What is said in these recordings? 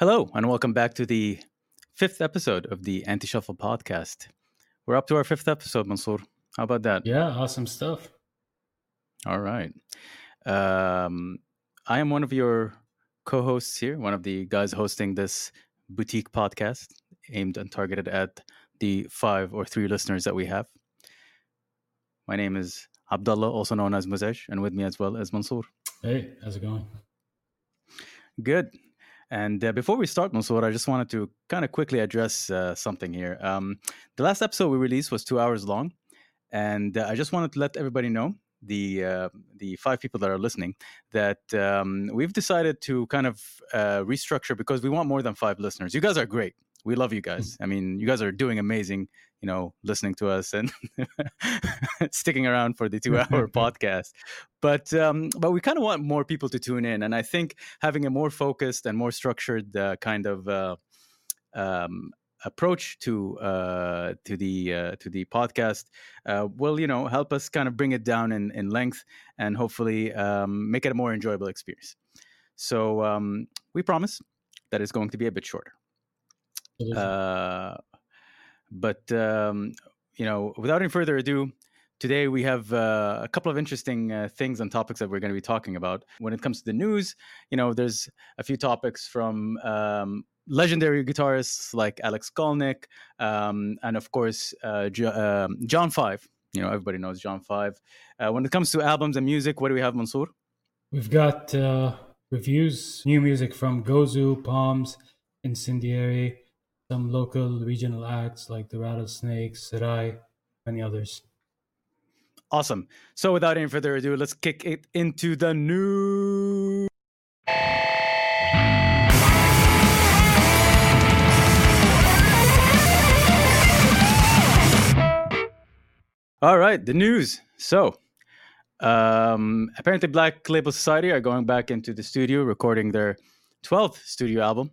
Hello, and welcome back to the fifth episode of the Anti Shuffle podcast. We're up to our fifth episode, Mansoor. How about that? Yeah, awesome stuff. All right. Um, I am one of your co hosts here, one of the guys hosting this boutique podcast aimed and targeted at the five or three listeners that we have. My name is Abdullah, also known as Muzesh, and with me as well as Mansoor. Hey, how's it going? Good. And uh, before we start, Mansoor, I just wanted to kind of quickly address uh, something here. Um, the last episode we released was two hours long, and uh, I just wanted to let everybody know the uh, the five people that are listening that um, we've decided to kind of uh, restructure because we want more than five listeners. You guys are great. We love you guys. I mean, you guys are doing amazing. You know, listening to us and sticking around for the two-hour podcast. But um, but we kind of want more people to tune in, and I think having a more focused and more structured uh, kind of uh, um, approach to uh, to the uh, to the podcast uh, will you know help us kind of bring it down in, in length and hopefully um, make it a more enjoyable experience. So um, we promise that it's going to be a bit shorter. Uh, but um, you know, without any further ado, today we have uh, a couple of interesting uh, things and topics that we're going to be talking about. When it comes to the news, you know, there's a few topics from um, legendary guitarists like Alex Skolnick, um, and of course uh, um, John Five. You know, everybody knows John Five. Uh, when it comes to albums and music, what do we have, Mansoor? We've got uh, reviews, new music from Gozu, Palms, Incendiary, some local regional acts like the Rattlesnakes, Srai, many others. Awesome. So without any further ado, let's kick it into the news. All right, the news. So, um, apparently, Black Label Society are going back into the studio, recording their 12th studio album.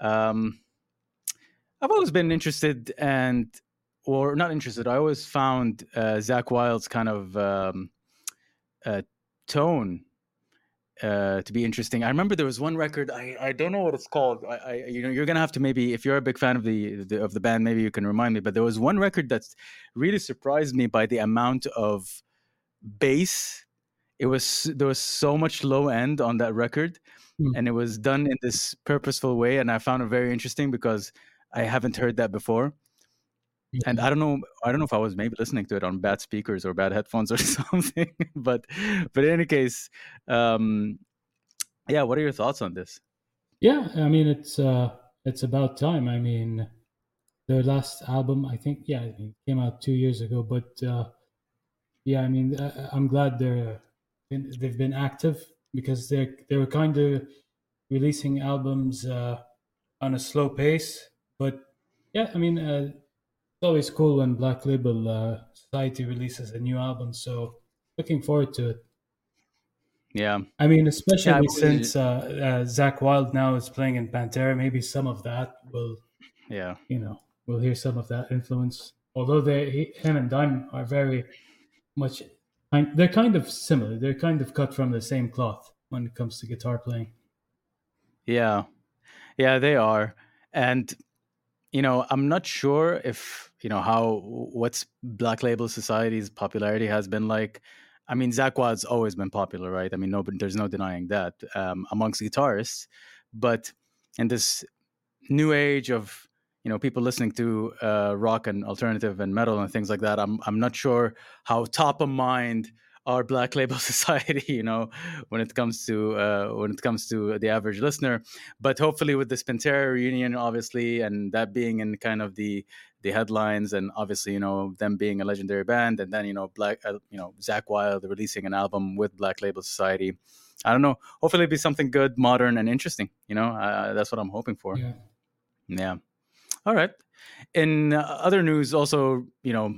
Um, I've always been interested and, or not interested. I always found uh, Zakk Wylde's kind of um, uh, tone uh, to be interesting. I remember there was one record. I, I don't know what it's called. I, I you know you're gonna have to maybe if you're a big fan of the, the of the band, maybe you can remind me. But there was one record that really surprised me by the amount of bass. It was there was so much low end on that record, Hmm. and it was done in this purposeful way, and I found it very interesting because I haven't heard that before. And I don't know, I don't know if I was maybe listening to it on bad speakers or bad headphones or something. but but in any case, um, yeah. What are your thoughts on this? Yeah, I mean it's uh, it's about time. I mean, their last album, I think, yeah, it came out two years ago. But uh, yeah, I mean, uh, I'm glad they're been, they've been active because they they were kind of releasing albums uh, on a slow pace. But yeah, I mean, uh, it's always cool when Black Label uh, Society releases a new album. So looking forward to it. Yeah, I mean, especially Yeah, I- since uh, uh, Zakk Wylde now is playing in Pantera, maybe some of that will, yeah, you know, we'll hear some of that influence. Although they, he, him and Dime are very much, they're kind of similar. They're kind of cut from the same cloth when it comes to guitar playing. yeah, yeah. They are, and you know, I'm not sure if you know how what's Black Label Society's popularity has been like. I mean, Zakk Wylde's always been popular, right? I mean, no, there's no denying that um, amongst guitarists. But in this new age of you know people listening to uh, rock and alternative and metal and things like that, I'm I'm not sure how top of mind our Black Label Society, you know, when it comes to uh, when it comes to the average listener. But hopefully, with the Pantera reunion, obviously, and that being in kind of the the headlines, and obviously, you know, them being a legendary band, and then you know, Black, uh, you know, Zakk Wylde releasing an album with Black Label Society. I don't know. Hopefully, it'll be something good, modern, and interesting. You know, uh, that's what I'm hoping for. Yeah. Yeah. All right. In uh, other news, also, you know,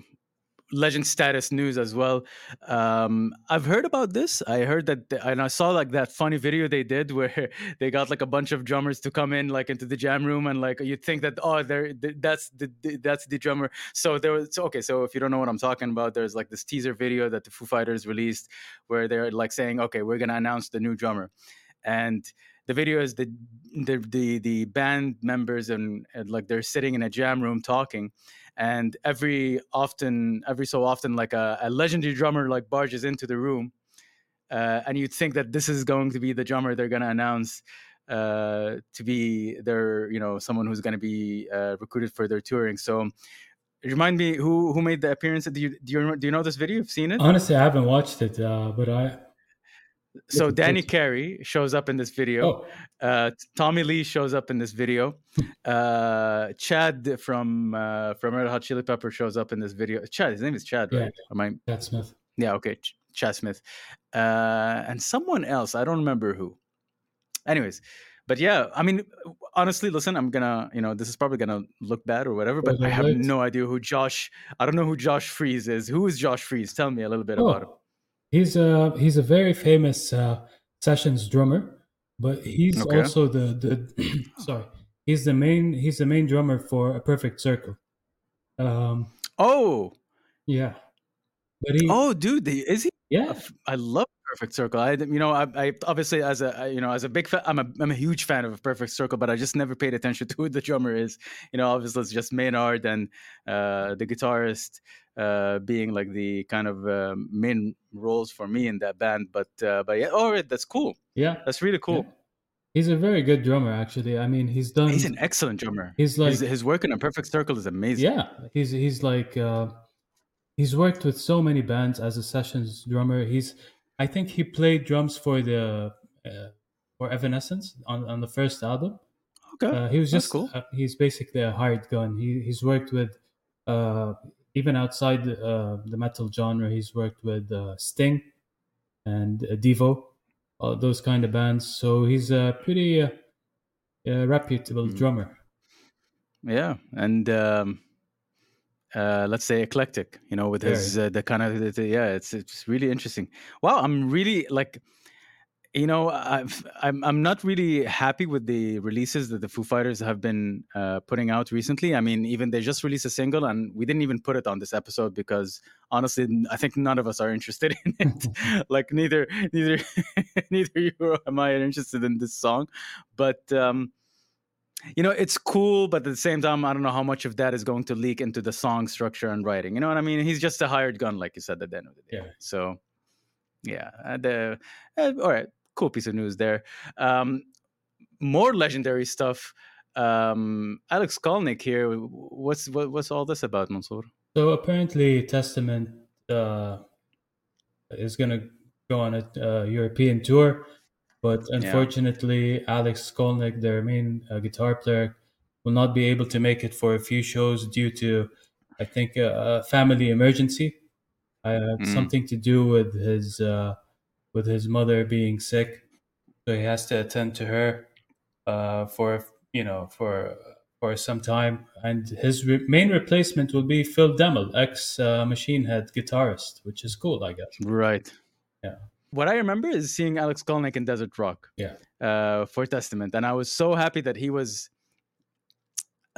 legend status news as well. Um, I've heard about this. I heard that, th- and I saw like that funny video they did where they got like a bunch of drummers to come in like into the jam room, and like you'd think that oh, they're that's the that's the drummer. So there was so, okay. So if you don't know what I'm talking about, there's like this teaser video that the Foo Fighters released where they're like saying, okay, we're gonna announce the new drummer, and the video is the the the, the band members and, and like they're sitting in a jam room talking and every often every so often like a, a legendary drummer like barges into the room uh, and you'd think that this is going to be the drummer they're going to announce uh, to be their you know someone who's going to be uh, recruited for their touring. So remind me who who made the appearance? Do you do you, do you know this video? You've seen it? Honestly i haven't watched it uh, but i so Danny Carey shows up in this video. Oh. Uh, Tommy Lee shows up in this video. Uh, Chad from uh, from Red Hot Chili Pepper shows up in this video. Chad, his name is Chad, right? Yeah, Am I... Chad Smith. Yeah, okay, Ch- Chad Smith, uh, and someone else. I don't remember who. Anyways, but yeah, I mean, honestly, listen, I'm gonna, you know, this is probably gonna look bad or whatever, but I have no idea who Josh. I don't know who Josh Freese is. Who is Josh Freese? Tell me a little bit oh. about him. He's a he's a very famous uh, sessions drummer, but he's okay. also the the sorry he's the main he's the main drummer for a perfect circle. Um, oh, yeah, but he oh dude, is he? Yeah, I love Perfect Circle. I, you know, I, I obviously as a, you know, as a big fan, I'm a, I'm a huge fan of Perfect Circle, but I just never paid attention to who the drummer is. You know, obviously it's just Maynard and uh, the guitarist uh, being like the kind of uh, main roles for me in that band. But uh, but yeah, all right, that's cool. Yeah, that's really cool. Yeah. He's a very good drummer, actually. I mean, he's done. He's an excellent drummer. He's like his, his work in a Perfect Circle is amazing. Yeah, he's he's like uh, he's worked with so many bands as a sessions drummer. He's I think he played drums for the uh, for Evanescence on on the first album. Okay, uh, he was just cool. Uh, he's basically a hired gun. He he's worked with uh, even outside uh, the metal genre, he's worked with uh, Sting and uh, Devo, those kind of bands. So he's a pretty uh, reputable mm. drummer. Yeah, and um, uh, let's say eclectic, you know, with his uh, the kind of the, yeah, it's it's really interesting. Wow, I'm really like you know, I've, I'm I'm not really happy with the releases that the Foo Fighters have been uh, putting out recently. I mean, even they just released a single, and we didn't even put it on this episode because honestly, I think none of us are interested in it. like neither neither neither you or am I interested in this song, but. Um, you know, it's cool, but at the same time, I don't know how much of that is going to leak into the song structure and writing. You know what I mean? He's just a hired gun, like you said at the end of the day. Yeah. So, yeah, uh, the uh, all right cool piece of news there. Um, more legendary stuff. Um, Alex Skolnick here. What's what, what's all this about, Mansoor? So apparently, Testament uh, is going to go on a uh, European tour, but unfortunately, yeah. Alex Skolnick, their main uh, guitar player, will not be able to make it for a few shows due to, I think, a, a family emergency. Mm. Something to do with his uh, with his mother being sick, so he has to attend to her uh, for you know for for some time. And his re- main replacement will be Phil Demmel, ex uh, Machine Head guitarist, which is cool, I guess. Right. Yeah. What I remember is seeing Alex Skolnick in Desert Rock. Yeah. Uh, for Testament, and I was so happy that he was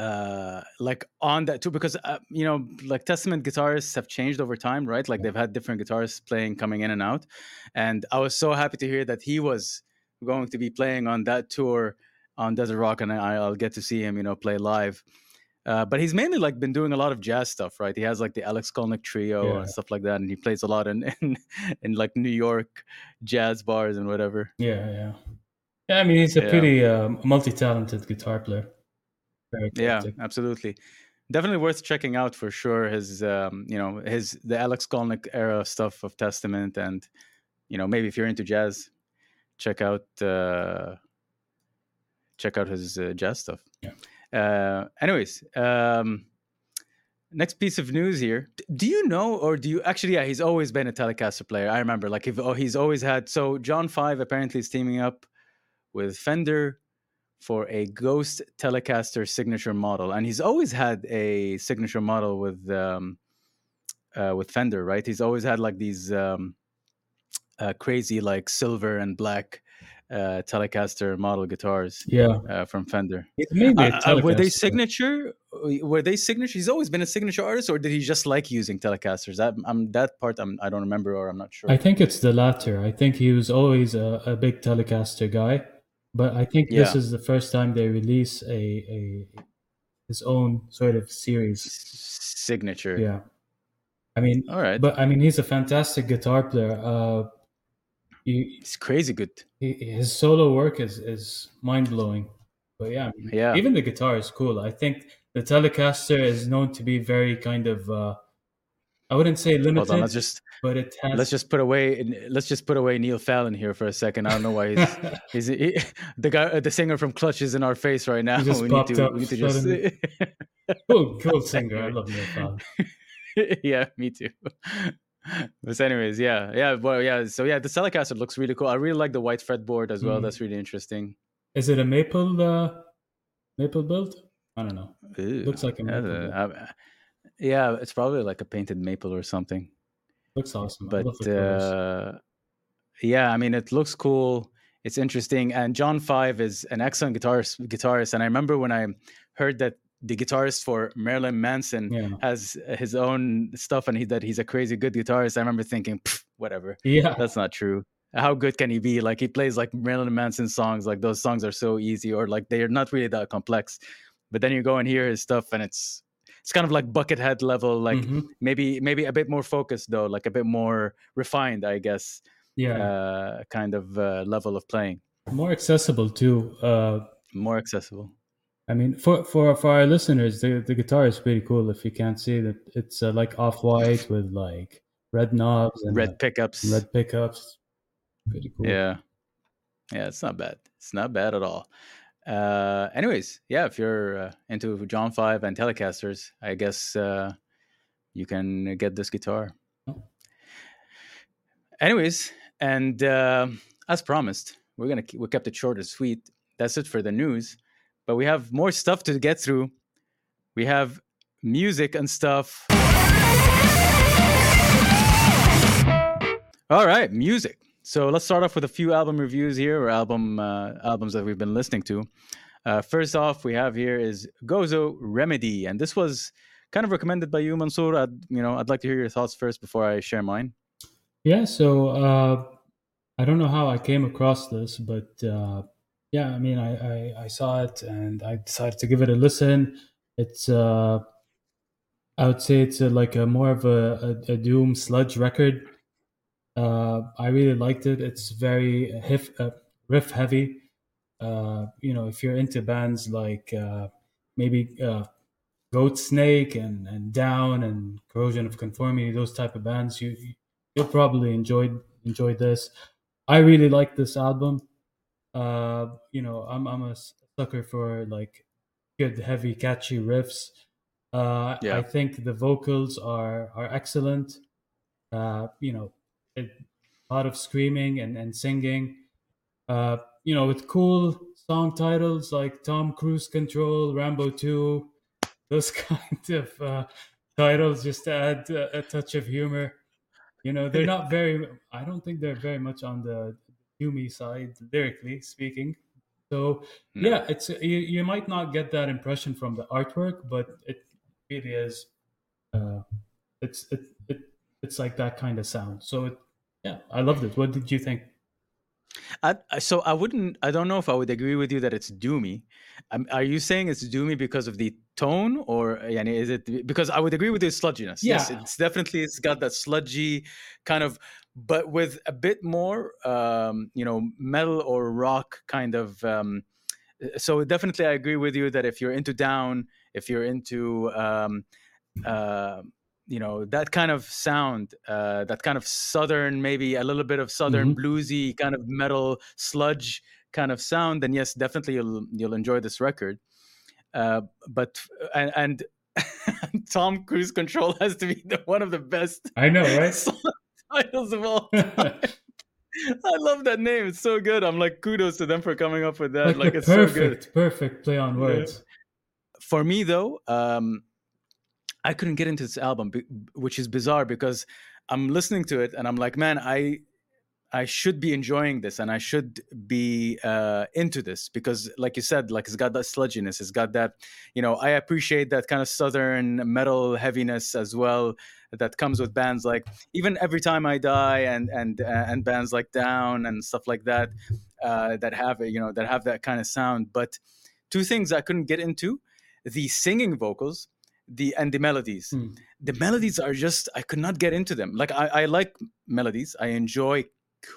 uh like on that too because uh, you know like testament guitarists have changed over time right? Like they've had different guitarists playing coming in and out. And i was so happy to hear that he was going to be playing on that tour on desert rock and I, will get to see him you know play live. Uh, but he's mainly like been doing a lot of jazz stuff right? He has like the alex Skolnick trio yeah. and stuff like that and he plays a lot in, in in like new york jazz bars and whatever. Yeah yeah. Yeah i mean he's a yeah. pretty uh, multi-talented guitar player yeah, absolutely. Definitely worth checking out for sure. His, um, you know, his the Alex Skolnick era stuff of Testament, and you know, maybe if you're into jazz, check out uh, check out his uh, jazz stuff. Yeah. Uh, anyways, um, next piece of news here. Do you know, or do you actually? Yeah, he's always been a Telecaster player. I remember, like, if oh, he's always had. So John Five apparently is teaming up with Fender for a Ghost Telecaster signature model, and he's always had a signature model with um, uh, with Fender, right? He's always had like these um, uh, crazy like silver and black uh, Telecaster model guitars. Yeah, uh, from Fender. Uh, uh, were they signature? Were they signature? He's always been a signature artist, or did he just like using Telecasters? That I'm that part I'm I don't remember, or I'm not sure. I think it's the latter. I think he was always a, a big Telecaster guy but I think yeah. this is the first time they release a, a his own sort of series signature. Yeah, I mean, all right, but I mean, he's a fantastic guitar player. Uh, he, he's crazy good. He, his solo work is is mind blowing. But yeah, yeah, even the guitar is cool. I think the Telecaster is known to be very kind of. Uh, I wouldn't say limited. Hold on, let's just but it has. Let's just put away. Let's just put away Neil Fallon here for a second. I don't know why he's, he's he, the guy, the singer from Clutch is in our face right now. we need to, we need to just. cool, cool singer. I love Neil Fallon. yeah, me too. But anyways, yeah, yeah, well, yeah. So yeah, the Telecaster looks really cool. I really like the white fretboard as well. Mm. That's really interesting. Is it a maple uh, maple build? I don't know. Ew, looks like a maple. Yeah, it's probably like a painted maple or something. Looks awesome. But uh, yeah, I mean, it looks cool. It's interesting, and John Five is an excellent guitarist. Guitarist, and I remember when I heard that the guitarist for Marilyn Manson yeah. has his own stuff, and he that he's a crazy good guitarist. I remember thinking, whatever. Yeah, that's not true. How good can he be? Like he plays like Marilyn Manson songs. Like those songs are so easy, or like they are not really that complex. But then you go and hear his stuff, and it's it's kind of like buckethead level like mm-hmm. maybe maybe a bit more focused though like a bit more refined i guess yeah. uh, kind of uh, level of playing. More accessible too uh, more accessible. I mean for for for our listeners the the guitar is pretty cool if you can't see that it's uh, like off white with like red knobs and red pickups. red pickups. Pretty cool. Yeah. Yeah it's not bad. It's not bad at all uh, anyways, yeah, if you're uh, into John Five and Telecasters, I guess uh, you can get this guitar. Oh. Anyways, and uh, as promised, we're gonna we kept it short and sweet. That's it for the news, but we have more stuff to get through. We have music and stuff. All right, music. So let's start off with a few album reviews here, or album uh, albums that we've been listening to. Uh, first off, we have here is Gozu Remedy, and this was kind of recommended by you, Mansoor. I'd, you know, I'd like to hear your thoughts first before I share mine. Yeah, so uh, I don't know how I came across this, but uh, yeah, I mean, I, I, I saw it and I decided to give it a listen. It's uh, I would say it's a, like a more of a, a, a doom sludge record uh, I really liked it. It's very hif, uh, riff heavy. Uh, you know, if you're into bands like uh, maybe uh, Goatsnake and, and Down and Corrosion of Conformity, those type of bands, you you'll probably enjoy enjoy this. I really like this album. Uh, you know, I'm I'm a sucker for like good, heavy, catchy riffs. Uh, yeah. I think the vocals are are excellent. Uh, you know, a lot of screaming and, and singing. Uh, you know, with cool song titles like Tom Cruise Control, Rambo 2, those kind of uh, titles just to add a, a touch of humor. You know, they're not very, I don't think they're very much on the doomy side, lyrically speaking. So, no. yeah, it's you, you might not get that impression from the artwork, but it really is. Uh, it's it, it it's like that kind of sound. So it, yeah, I loved it. What did you think? I, so I wouldn't. I don't know if I would agree with you that it's doomy. Um, are you saying it's doomy because of the tone, or yani, is it because I would agree with the sludginess? Yeah. Yes, it's definitely it's got that sludgy kind of, but with a bit more, um, you know, metal or rock kind of. Um, so definitely, I agree with you that if you're into down, if you're into um, uh, you know that kind of sound uh, that kind of southern maybe a little bit of southern mm-hmm. bluesy kind of metal sludge kind of sound then yes definitely you'll you'll enjoy this record uh, but and, and tom cruise control has to be the, one of the best i know right titles of all I love that name. It's so good. I'm like kudos to them for coming up with that. Like, like it's perfect, so good. perfect play on words. For me though, um, I couldn't get into this album, which is bizarre because I'm listening to it and I'm like, man, I I should be enjoying this and I should be uh, into this because, like you said, like it's got that sludginess. It's got that, you know, I appreciate that kind of southern metal heaviness as well that comes with bands like even every time I die and and and bands like Down and stuff like that. uh, that have you know that have that kind of sound. But two things I couldn't get into: the singing vocals, the and the melodies. Mm. The melodies are just I could not get into them. Like I, I like melodies. I enjoy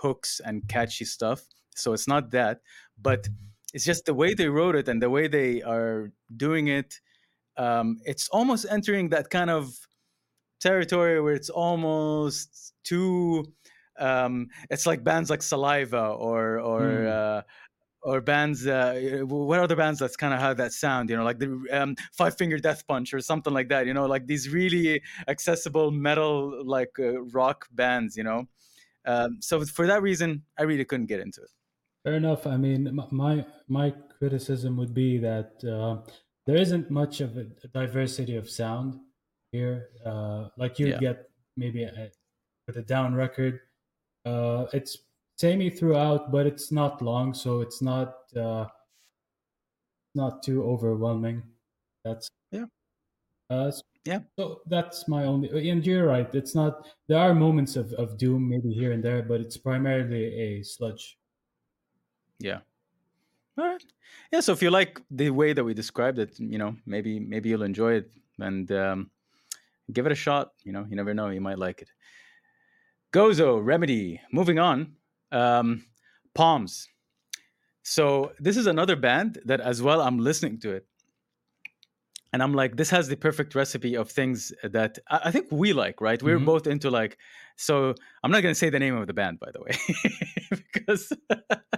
hooks and catchy stuff. So it's not that, but it's just the way they wrote it and the way they are doing it. Um, it's almost entering that kind of territory where it's almost too. Um, it's like bands like Saliva or or Mm. Or bands. Uh, what other bands that's kind of have that sound? You know, like the um, Five Finger Death Punch or something like that. You know, like these really accessible metal like uh, rock bands. You know, um, so for that reason, I really couldn't get into it. Fair enough. I mean, my my criticism would be that uh, there isn't much of a, a diversity of sound here. Uh, like you Yeah. get maybe a, with a down record, uh, it's samey throughout, but it's not long, so it's not uh, not too overwhelming. That's Yeah. Uh, s- Yeah. So that's my only. And you're right. It's not. There are moments of, of doom maybe here and there, but it's primarily a sludge. Yeah. All right. Yeah. So if you like the way that we described it, you know, maybe maybe you'll enjoy it and um, give it a shot. You know, you never know, you might like it. Gozu Remedy. Moving on. Um, Palms. So this is another band that as well I'm listening to it. And I'm like, this has the perfect recipe of things that I, I think we like, right? We're Mhm. both into like. So I'm not gonna say the name of the band, by the way, because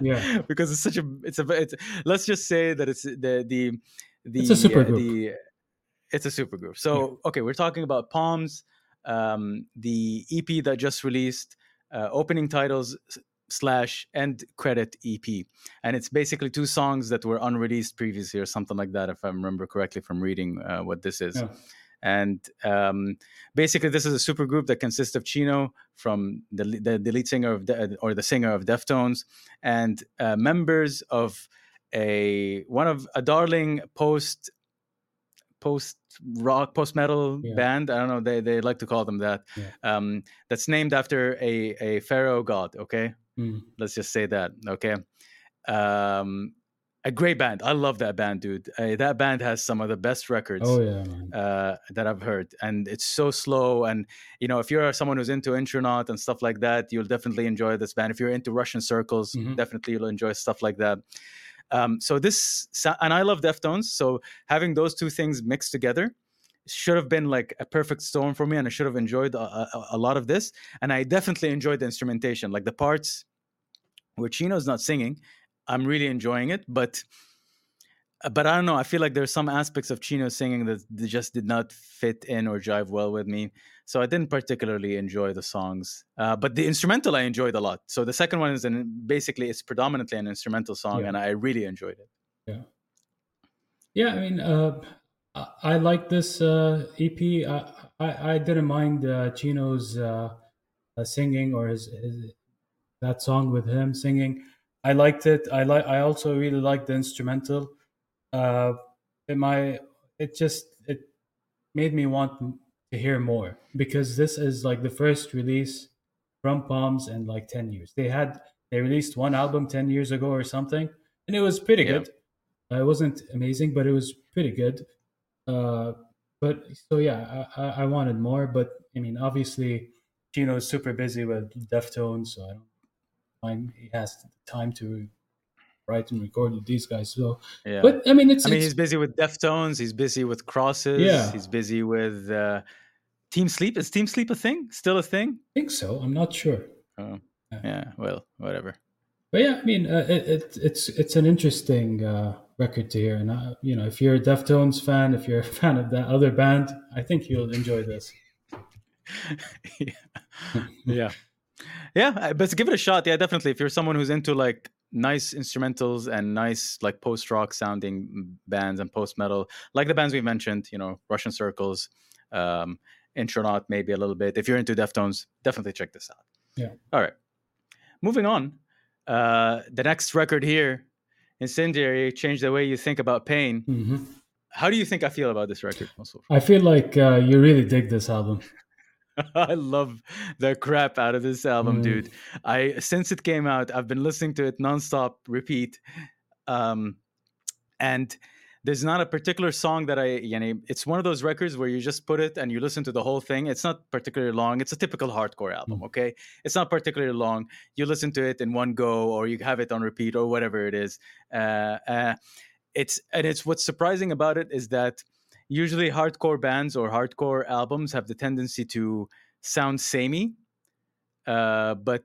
Yeah. because it's such a it's a it's, let's just say that it's the the the It's a super uh, group. the it's a super group. So okay, we're talking about Palms, um, the EP that just released, uh, opening titles slash end credit EP, and it's basically two songs that were unreleased previously or something like that, if I remember correctly from reading uh, what this is. Yeah. And um, basically, this is a super group that consists of Chino from the the, the lead singer of De- or the singer of Deftones, and uh, members of a one of a darling post post rock post metal Yeah. band. I don't know. They they like to call them that. Yeah. Um, that's named after a a pharaoh god. Okay, Mm. let's just say that. Okay. Um, a great band. I love that band, dude. Uh, that band has some of the best records Oh yeah, uh, that I've heard, and it's so slow. And you know, if you're someone who's into Intronaut and stuff like that, you'll definitely enjoy this band. If you're into Russian circles, Mhm. definitely you'll enjoy stuff like that. Um, so this, and I love Deftones. So having those two things mixed together should have been like a perfect storm for me, and I should have enjoyed a, a, a lot of this. And I definitely enjoyed the instrumentation, like the parts where Chino's not singing. I'm really enjoying it, but uh, but I don't know. I feel like there's some aspects of Chino singing that just did not fit in or jive well with me. So I didn't particularly enjoy the songs. Uh, but the instrumental I enjoyed a lot. So the second one is an, basically it's predominantly an instrumental song, Yeah. and I really enjoyed it. Yeah yeah, I mean, uh, I, like this uh, EP. I, I I didn't mind uh, Chino's uh, uh, singing or his, his that song with him singing. I liked it. I like. I also really liked the instrumental. Uh, it my it just it made me want to hear more because this is like the first release from Palms in like ten years. They had they released one album ten years ago or something, and it was pretty Yeah. good. Uh, it wasn't amazing, but it was pretty good. Uh, but so yeah, I, I, wanted more. But I mean, obviously, Chino is super busy with Deftones, so I don't find he has time to write and record with these guys. So, Yeah. but I mean, it's, I mean, it's he's busy with Deftones. He's busy with Crosses. Yeah. He's busy with uh, Team Sleep. Is Team Sleep a thing? Still a thing? I think so. I'm not sure. Oh, Yeah. yeah. Well, whatever. But yeah, I mean, uh, it, it, it's it's an interesting uh, record to hear, and uh, you know, if you're a Deftones fan, if you're a fan of that other band, I think you'll enjoy this. yeah. yeah. Yeah, but give it a shot. Yeah, definitely. If you're someone who's into like nice instrumentals and nice like post rock sounding bands and post metal, like the bands we mentioned, you know, Russian Circles, um, Intronaut, maybe a little bit. If you're into Deftones, definitely check this out. Yeah. All right. Moving on. Uh, the next record here, Incendiary, Change the Way You Think About Pain. hmm How do you think I feel about this record? Also? I feel like uh, you really dig this album. I love the crap out of this album, Mm. dude. I since it came out, I've been listening to it nonstop, repeat. Um, and there's not a particular song that I, you know, it's one of those records where you just put it and you listen to the whole thing. It's not particularly long. It's a typical hardcore album, Mm. okay? It's not particularly long. You listen to it in one go, or you have it on repeat, or whatever it is. Uh, uh, it's and it's what's surprising about it is that usually hardcore bands or hardcore albums have the tendency to sound samey uh, but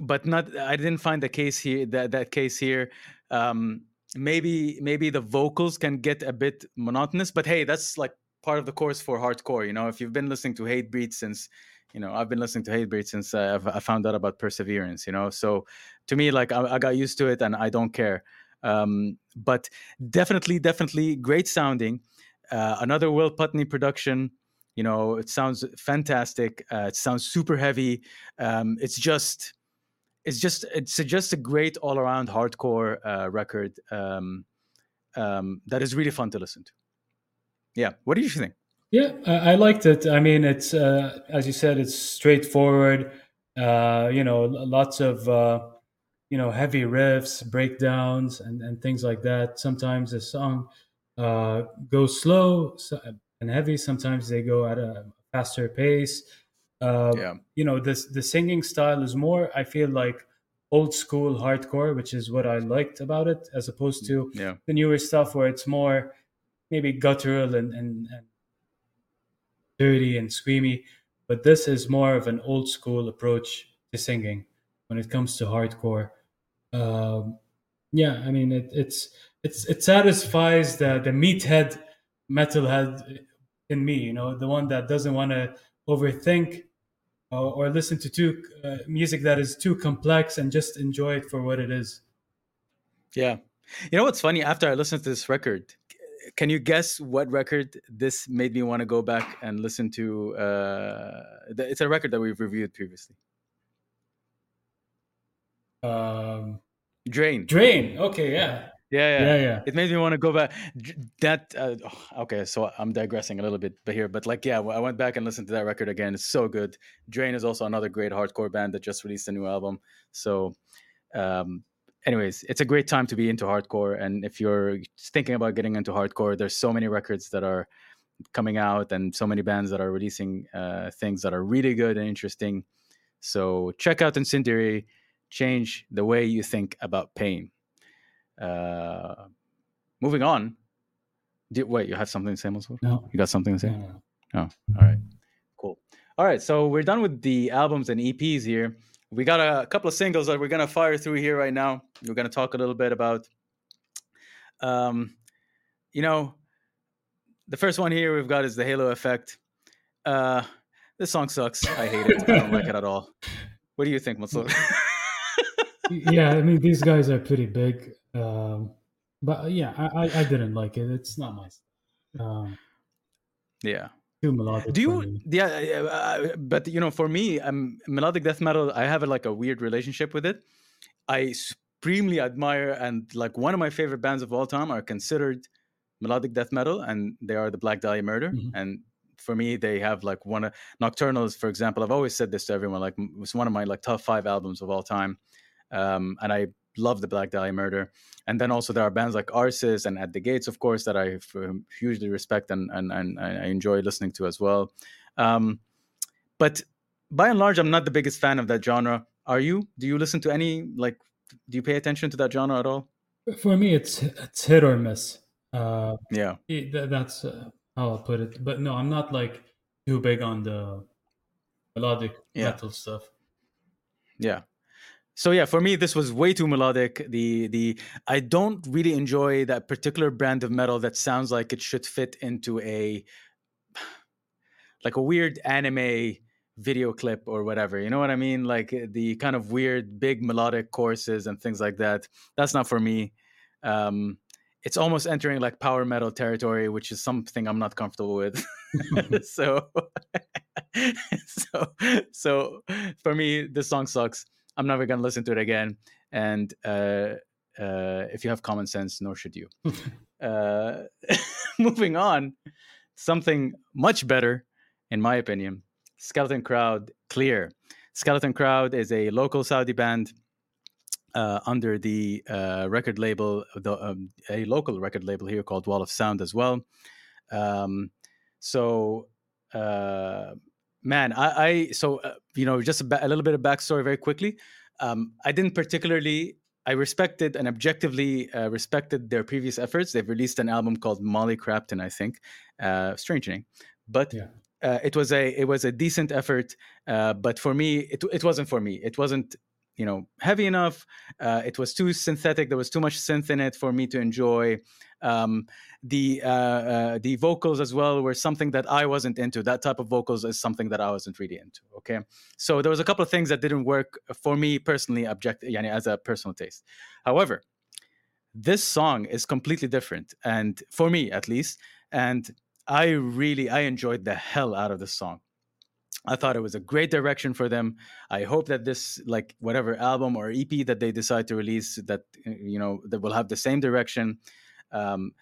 but not i didn't find the case here that that case here um, maybe maybe the vocals can get a bit monotonous but hey that's like part of the course for hardcore you know? If you've been listening to Hatebreed since you know i've been listening to Hatebreed since uh, i found out about perseverance you know? So to me like i, I got used to it and i don't care. Um, but definitely definitely great sounding. Uh, another will putney production you know? It sounds fantastic. Uh, it sounds super heavy. Um, it's just it's just it's just a great all-around hardcore uh, record um, um, that is really fun to listen to yeah what do you think Yeah, I, I liked it. I mean, it's uh, as you said, it's straightforward. Uh, you know, lots of uh, you know heavy riffs, breakdowns, and, and things like that. Sometimes the song uh, goes slow and heavy. Sometimes they go at a faster pace. Uh, yeah you know, this the singing style is more. I feel like old school hardcore, which is what I liked about it, as opposed to yeah the newer stuff where it's more maybe guttural and, and, and dirty and screamy. But this is more of an old school approach to singing when it comes to hardcore. Um, yeah, I mean it, it's it's it satisfies the the meathead metalhead in me. You know, the one that doesn't want to overthink or, listen to too uh, music that is too complex and just enjoy it for what it is. yeah. You know what's funny? After i listened to this record can you guess what record this made me want to go back and listen to uh it's a record that we've reviewed previously. Um, drain. Drain. Okay, yeah, yeah yeah, yeah, yeah. it made me want to go back. That uh, okay so i'm digressing a little bit but here but like yeah i went back and listened to that record again. It's so good. Drain is also another great hardcore band that just released a new album. So um anyways it's a great time to be into hardcore and if you're thinking about getting into hardcore there's so many records that are coming out and so many bands that are releasing uh, things that are really good and interesting. So check out incendiary. Change the way you think about pain uh, moving on. Wait, you have something to say, Mansoor? No, You got something to say? no. Oh, all right. Cool. All right. So we're done with the albums and EPs here. We got a couple of singles that we're going to fire through here right now. We're going to talk a little bit about, um, you know, the first one here we've got is the Halo Effect. Uh, this song sucks. I hate it. I don't like it at all. What do you think, Mansoor? yeah, I mean these guys are pretty big, um, but uh, yeah, I, I, I didn't like it. It's not my style. um, yeah. too melodic. do you me. yeah uh, uh, but you know for me um, melodic death metal i have a, like a weird relationship with it i supremely admire and like one of my favorite bands of all time are considered melodic death metal and they are the black dahlia murder Mhm. and for me they have like one of nocturnals for example i've always said this to everyone like it's one of my like top five albums of all time um, and i love the black dahlia murder and then also there are bands like Arsis and At the Gates, of course, that I um, hugely respect and, and and I enjoy listening to as well. Um, but by and large, I'm not the biggest fan of that genre. Are you? Do you listen to any like? Do you pay attention to that genre at all? For me, it's it's hit or miss. Uh, Yeah, it- that's uh, how I'll put it. But no, I'm not like too big on the melodic Yeah. metal stuff. yeah. So yeah, for me, this was way too melodic. The the I don't really enjoy that particular brand of metal that sounds like it should fit into a like a weird anime video clip or whatever. You know what I mean? Like uh, the kind of weird big melodic choruses and things like that. That's not for me. Um, it's almost entering like power metal territory, which is something I'm not comfortable with. so, so, so for me, this song sucks. I'm never gonna listen to it again. And uh, uh, if you have common sense, nor should you. uh, moving on, something much better in my opinion. Skeleton Crowd, Clear. Skeleton Crowd is a local Saudi band uh, under the uh, record label, the, um, a local record label here called Wall of Sound as well. Um, so, uh, man, I, I so uh, you know just a, ba- a, little bit of backstory very quickly. Um, I didn't particularly. I respected and objectively uh, respected their previous efforts. They've released an album called Molly Crapton, I think. Uh, strange name, but yeah. Uh, it was a it was a decent effort, uh, but for me, it it wasn't for me. It wasn't you know heavy enough. Uh, it was too synthetic. There was too much synth in it for me to enjoy. Um, the uh, uh, the vocals as well were something that I wasn't into. That type of vocals is something that I wasn't really into. Okay, so there was a couple of things that didn't work for me personally, object, yani as a personal taste. However, this song is completely different, and for me at least, and I really I enjoyed the hell out of this song. I thought it was a great direction for them. I hope that this, like whatever album or EP that they decide to release, that you know that will have the same direction. Um,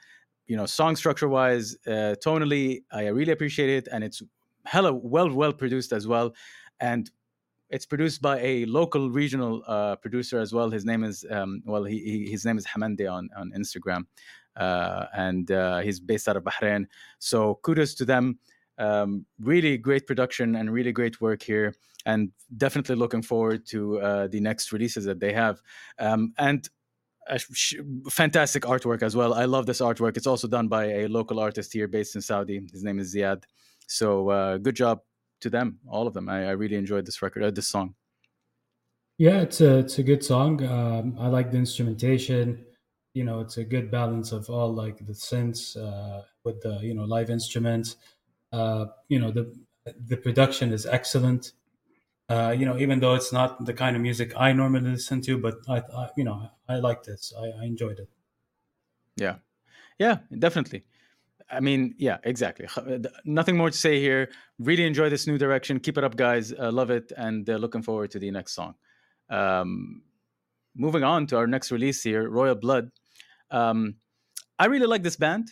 you know, song structure wise, uh, tonally, I really appreciate it, and it's hella well well produced as well. And it's produced by a local regional uh, producer as well. His name is um, well, he, he, his name is Hamande on on Instagram, uh, and uh, he's based out of Bahrain. So kudos to them um, really great production and really great work here and definitely looking forward to uh, the next releases that they have. Um, and sh- fantastic artwork as well. I love this artwork. It's also done by a local artist here based in saudi. His name is ziad. So uh, good job to them all of them. I, I really enjoyed this record uh, this song. Yeah it's a it's a good song. Um, i like the instrumentation. You know it's a good balance of all like the synths uh, with the you know live instruments uh, you know the the production is excellent. Uh, you know, even though it's not the kind of music I normally listen to, but I, I you know, I like this. I, I enjoyed it. Yeah, yeah, definitely. I mean, yeah, exactly. Nothing more to say here. Really enjoy this new direction. Keep it up, guys. Uh, love it, and uh, looking forward to the next song. Um, moving on to our next release here, Royal Blood. Um, I really like this band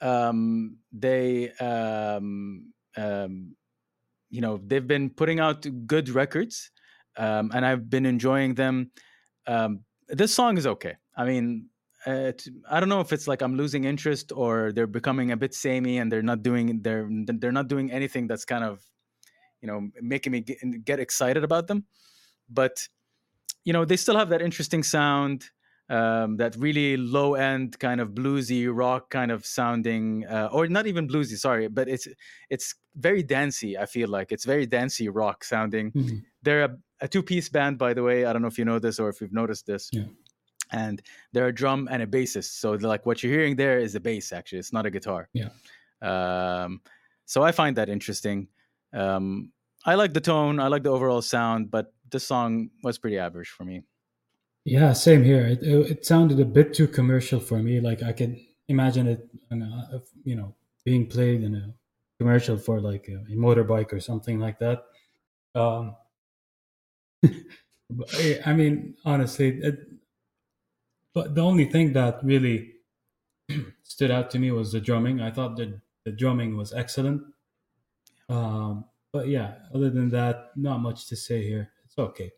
um, they um, um, you know they've been putting out good records um, and i've been enjoying them. Um, this song is okay. I mean it, i don't know if it's like i'm losing interest or they're becoming a bit samey and they're not doing they're they're not doing anything that's kind of you know making me get, get excited about them. But you know they still have that interesting sound um, that really low end kind of bluesy rock kind of sounding uh, or not even bluesy sorry but it's it's very dancey i feel like. It's very dancey rock sounding. Mm-hmm. they're a, a two piece band by the way. I don't know if you know this or if you've noticed this. Yeah. and they're a drum and a bassist. So like what you're hearing there is a bass actually. It's not a guitar. Yeah. Um, so i find that interesting. Um, i like the tone. I like the overall sound but the song was pretty average for me yeah, same here. It, it, it sounded a bit too commercial for me. Like I could imagine it, you know, being played in a commercial for like a, a motorbike or something like that. Um, I mean, honestly, it, but the only thing that really stood out to me was the drumming. I thought that the drumming was excellent. Um, but yeah, other than that, not much to say here. It's okay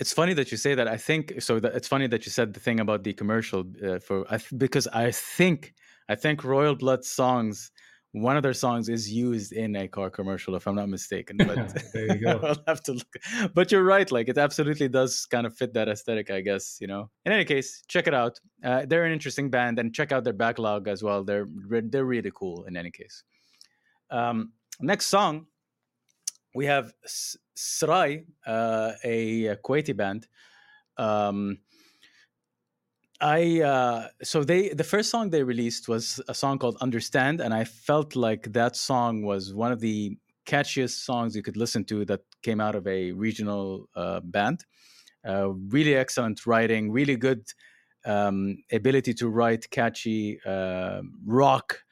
it's funny that you say that. I think so. That, it's funny that you said the thing about the commercial uh, for I, because I think I think Royal Blood songs. One of their songs is used in a car commercial, if I'm not mistaken. But there you go. I'll have to look. But you're right. Like it absolutely does kind of fit that aesthetic, I guess. You know. In any case, check it out. Uh, they're an interesting band, and check out their backlog as well. They're they're really cool. In any case, um, next song we have Srai, uh, a, Kuwaiti band. Um, I uh, so they the first song they released was a song called Understand, and I felt like that song was one of the catchiest songs you could listen to that came out of a regional uh, band. Uh, really excellent writing, really good um, ability to write catchy uh, rock,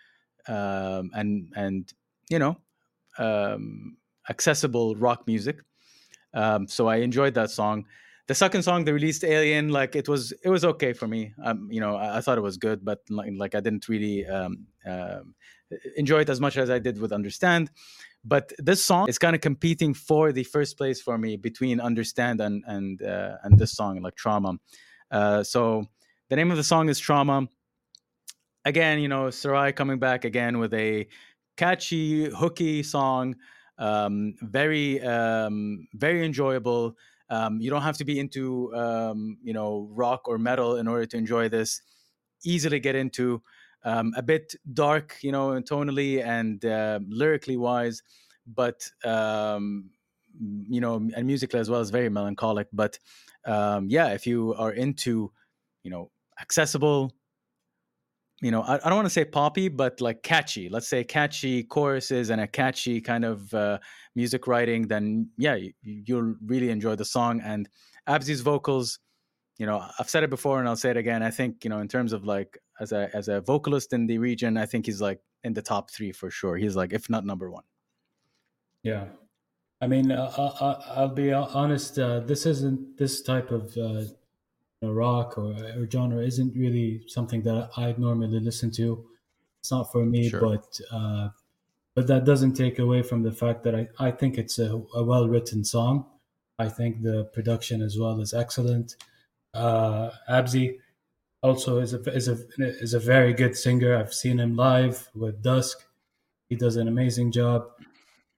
um, and and you know um, accessible rock music. Um, so I enjoyed that song. The second song they released, Alien, like it was it was okay for me. Um, you know, I, I thought it was good, but like, like I didn't really um, uh, enjoy it as much as I did with Understand. but this song is kind of competing for the first place for me between Understand and and uh, and this song like Trauma. Uh, so the name of the song is Trauma. Again, you know, Srai coming back again with a catchy, hooky song. Um, very, um, very enjoyable. Um, you don't have to be into, um, you know, rock or metal in order to enjoy this. Easily get into um, a bit dark, you know, tonally and uh, lyrically wise, but you know, and musically as well is very melancholic. But yeah, if you are into, you know, accessible, you know, I, I don't want to say poppy, but like catchy. Let's say catchy choruses and a catchy kind of uh, music writing. Then yeah, you, you'll really enjoy the song. And Abzi's vocals, you know, I've said it before and I'll say it again. I think you know, in terms of like as a as a vocalist in the region, I think he's like in the top three for sure. He's like if not number one. Yeah, I mean, uh, uh I, will be honest. Uh, this isn't this type of uh, rock or, or genre isn't really something that I normally listen to. It's not for me, sure. but uh, but that doesn't take away from the fact that I, I think it's a, a well written song. I think the production as well is excellent. Uh, Abzi also is a is a is a very good singer. I've seen him live with Dusk. He does an amazing job.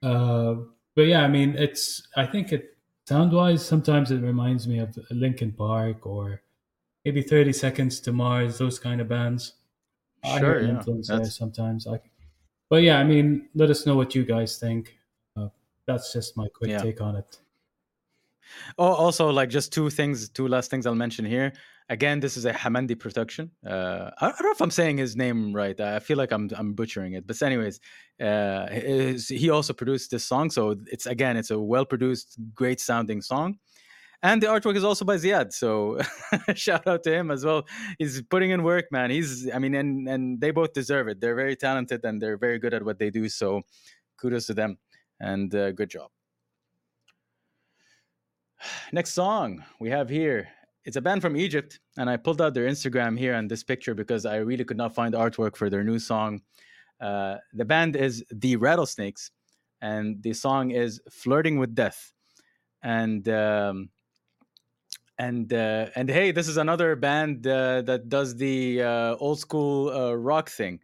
Uh, but yeah, I mean, it's I think it sound wise, sometimes it reminds me of Linkin Park or maybe 30 Seconds to Mars, those kind of bands. Sure, I yeah. sometimes. I, but yeah, I mean, let us know what you guys think. Uh, that's just my quick yeah. take on it. Oh, also, like just two things, two last things I'll mention here. Again, this is a Hamandi production. Uh, I, don't know if I'm saying his name right. I feel like I'm I'm butchering it. But anyways, uh, he also produced this song, so it's again, it's a well produced, great sounding song. And the artwork is also by Ziad, so shout out to him as well. He's putting in work, man. He's, I mean, and and they both deserve it. They're very talented and they're very good at what they do. So kudos to them and uh, good job. Next song we have here it's a band from Egypt, and I pulled out their Instagram here on this picture because I really could not find artwork for their new song. Uh, the band is the Rattlesnakes, and the song is "Flirting with Death." And um, and uh, and hey, this is another band uh, that does the uh, old school uh, rock thing.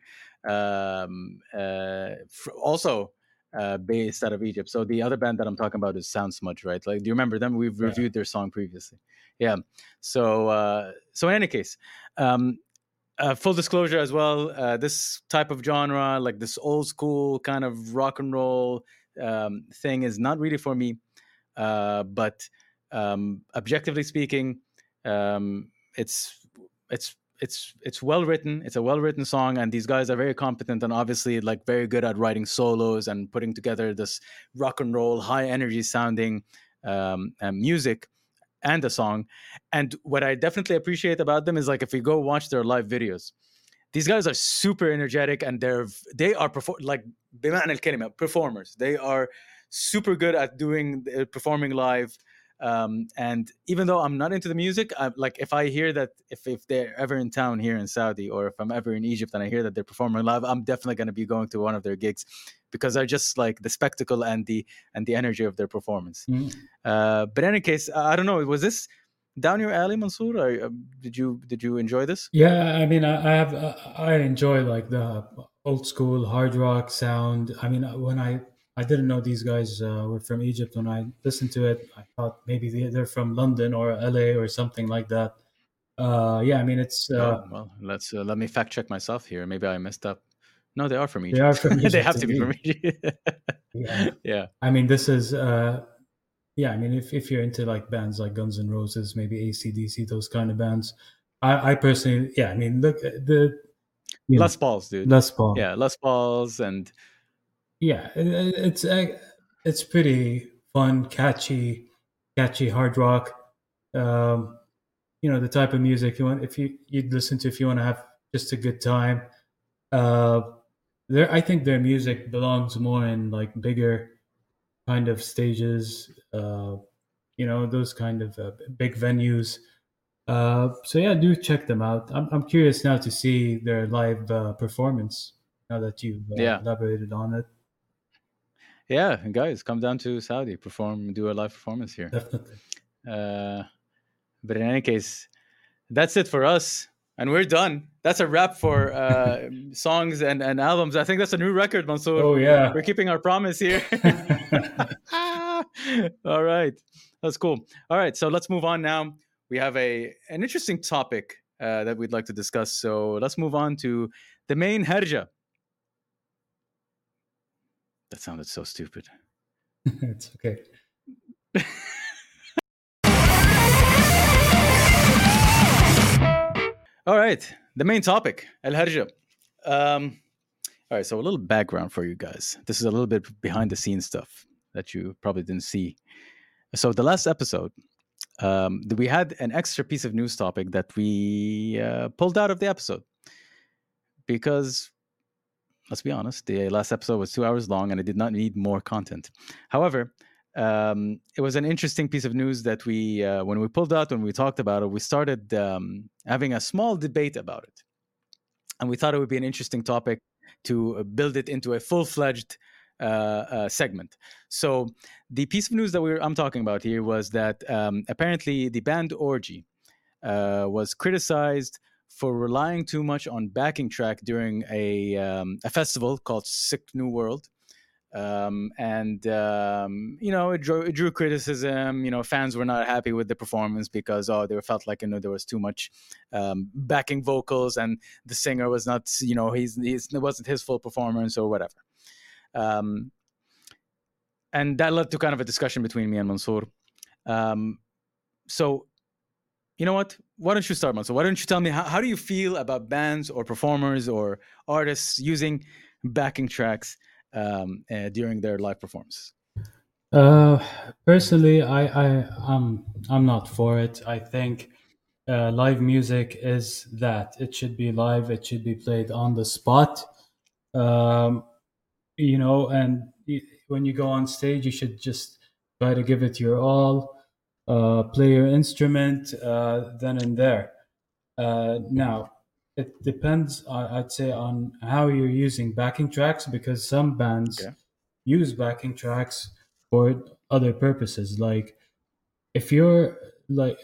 Um, uh, also uh, based out of Egypt. So the other band that I'm talking about is Sound Smudge, right? Like, do you remember them? We've yeah. reviewed their song previously. Yeah. So uh, so in any case, um, uh, full disclosure as well. Uh, this type of genre, like this old school kind of rock and roll um, thing, is not really for me. Uh, but um, objectively speaking, um, it's it's it's it's well written. It's a well written song, and these guys are very competent and obviously like very good at writing solos and putting together this rock and roll, high energy sounding um, music and the song. And what I definitely appreciate about them is like if we go watch their live videos, these guys are super energetic and they're they are perform like performers. They are super good at doing uh, performing live um, and even though I'm not into the music, I, like if I hear that if, if they're ever in town here in Saudi or if I'm ever in Egypt and I hear that they're performing live, I'm definitely going to be going to one of their gigs because I just like the spectacle and the and the energy of their performance. Mm. Uh, but in any case, I don't know. Was this down your alley, Mansoor? Or, uh, did you did you enjoy this? Yeah, I mean, I, I have I enjoy like the old school hard rock sound. I mean, when I I didn't know these guys uh, were from Egypt. When I listened to it, I thought maybe they're from London or LA or something like that. Uh, yeah, I mean it's. Uh, oh, well, let's uh, let me fact check myself here. Maybe I messed up. No, they are from Egypt. They are from Egypt. they have to be from Egypt. yeah. yeah. I mean, this is. Uh, yeah, I mean, if, if you're into like bands like Guns N' Roses, maybe ACDC, those kind of bands, I, I personally, yeah, I mean, look, the Les Pauls, dude. Les Paul. Yeah, Les Pauls and yeah, it, it's uh, it's pretty fun, catchy, catchy hard rock. Um, you know the type of music you want if you you'd listen to if you want to have just a good time. Uh, there, I think their music belongs more in like bigger kind of stages. Uh, you know those kind of uh, big venues. Uh, so yeah, do check them out. I'm I'm curious now to see their live uh, performance. Now that you've uh, yeah. elaborated on it. yeah, guys, come down to Saudi, perform, do a live performance here. Definitely. Uh, but in any case, that's it for us, and we're done. That's a wrap for uh, songs and, and albums. I think that's a new record, Mansoor. Oh yeah. We're keeping our promise here. All right, that's cool. All right, so let's move on now. We have a an interesting topic uh, that we'd like to discuss. So let's move on to the main herja. That sounded so stupid. it's okay. All right, the main topic, Al Harja. Um, all right, so a little background for you guys. This is a little bit behind the scenes stuff that you probably didn't see. So, the last episode, um, we had an extra piece of news topic that we uh, pulled out of the episode because, let's be honest, the last episode was two hours long and it did not need more content. However, um, it was an interesting piece of news that we, uh, when we pulled out, when we talked about it, we started um, having a small debate about it. And we thought it would be an interesting topic to build it into a full fledged uh, uh, segment. So, the piece of news that we I'm talking about here was that um, apparently the band Orgy uh, was criticized for relying too much on backing track during a, um, a festival called Sick New World um, and um, you know it drew, it drew, criticism. You know, fans were not happy with the performance because oh, they felt like you know there was too much um, backing vocals, and the singer was not you know he's, he's it wasn't his full performance or whatever. Um, and that led to kind of a discussion between me and Mansoor. Um, so, you know what? Why don't you start, Mansoor? Why don't you tell me how, how do you feel about bands or performers or artists using backing tracks? Um, uh, during their live performance? Uh, personally, I, I I'm I'm not for it. I think uh, live music is that it should be live. It should be played on the spot. Um, you know, and when you go on stage, you should just try to give it your all. Uh, play your instrument uh, then and there. Uh, now, it depends i'd say on how you're using backing tracks because some bands okay. use backing tracks for other purposes. Like if you're like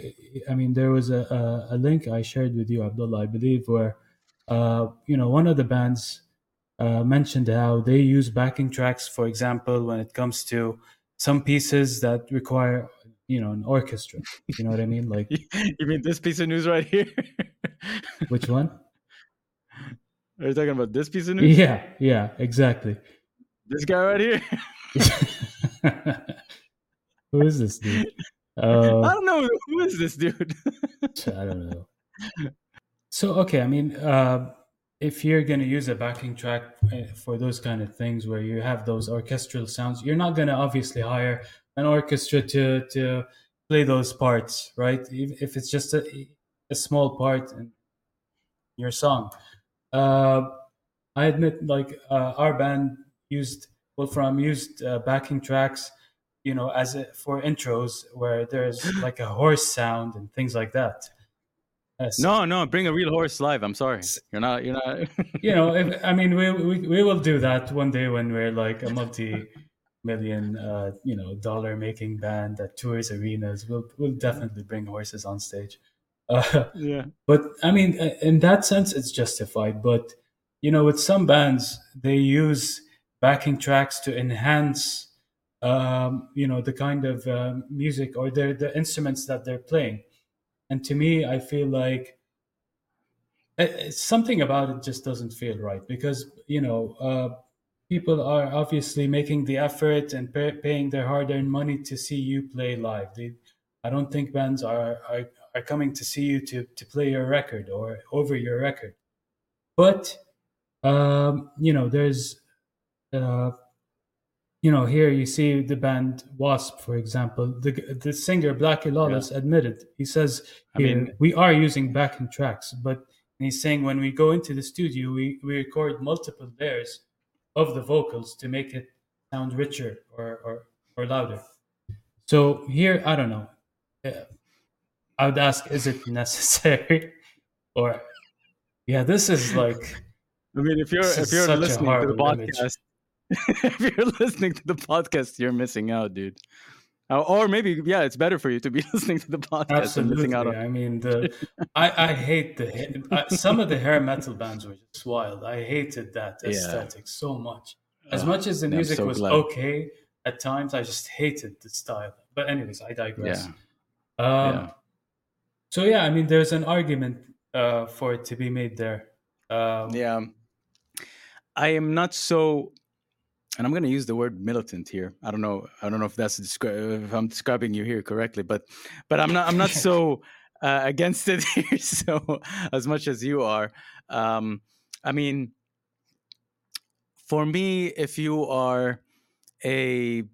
i mean there was a, a, a link i shared with you abdullah i believe where uh, you know one of the bands uh, mentioned how they use backing tracks for example when it comes to some pieces that require you know an orchestra. You know what i mean? Like you mean this piece of news right here? Which one are you talking about this piece of news? Yeah, yeah, exactly. This guy right here. Who is this dude? Uh, I don't know. Who is this dude? I don't know. So okay, I mean, uh, if you're going to use a backing track eh, for those kind of things where you have those orchestral sounds, you're not going to obviously hire an orchestra to to play those parts, right? If it's just a, a small part in your song, uh, I admit, like uh, our band used Wolfram used uh, backing tracks, you know, as a, for intros where there's like a horse sound and things like that. no, no, bring a real horse live. I'm sorry, you're not. You're not. you know, if, I mean, we, we we will do that one day when we're like a multi million uh, you know dollar making band that tours arenas we'll we'll definitely bring horses on stage uh, yeah. But I mean, in that sense, it's justified. But you know, with some bands, they use backing tracks to enhance, um, you know, the kind of uh, music or the the instruments that they're playing. And to me, I feel like something about it just doesn't feel right because you know uh, people are obviously making the effort and pay, paying their hard-earned money to see you play live. They, I don't think bands are, are are coming to see you to to play your record or over your record. But um, you know, there's uh, you know, here you see the band W.A.S.P., for example. The the singer Blackie Lawless yeah. admitted. He says, here, I mean, we are using backing tracks, but he's saying when we go into the studio, we, we record multiple layers of the vocals to make it sound richer or, or, or louder. So here, I don't know. I would ask, is it necessary? or yeah, this is like. I mean, if you're if you're listening to the podcast, if you're listening to the podcast, you're missing out, dude. Uh, or maybe, yeah, it's better for you to be listening to the podcast Absolutely. missing out on. I mean, the I, I hate the uh, some of the hair metal bands were just wild. I hated that aesthetic yeah. so much. As much as the music so was glad. okay at times, I just hated the style. But anyways, I digress. Yeah. Um, yeah. So yeah, I mean, there's an argument uh, for it to be made there. Um, yeah, I am not so, and I'm going to use the word militant here. I don't know. I don't know if that's descri- if I'm describing you here correctly, but but I'm not. I'm not so uh, against it here. So as much as you are, um, I mean, for me, if you are a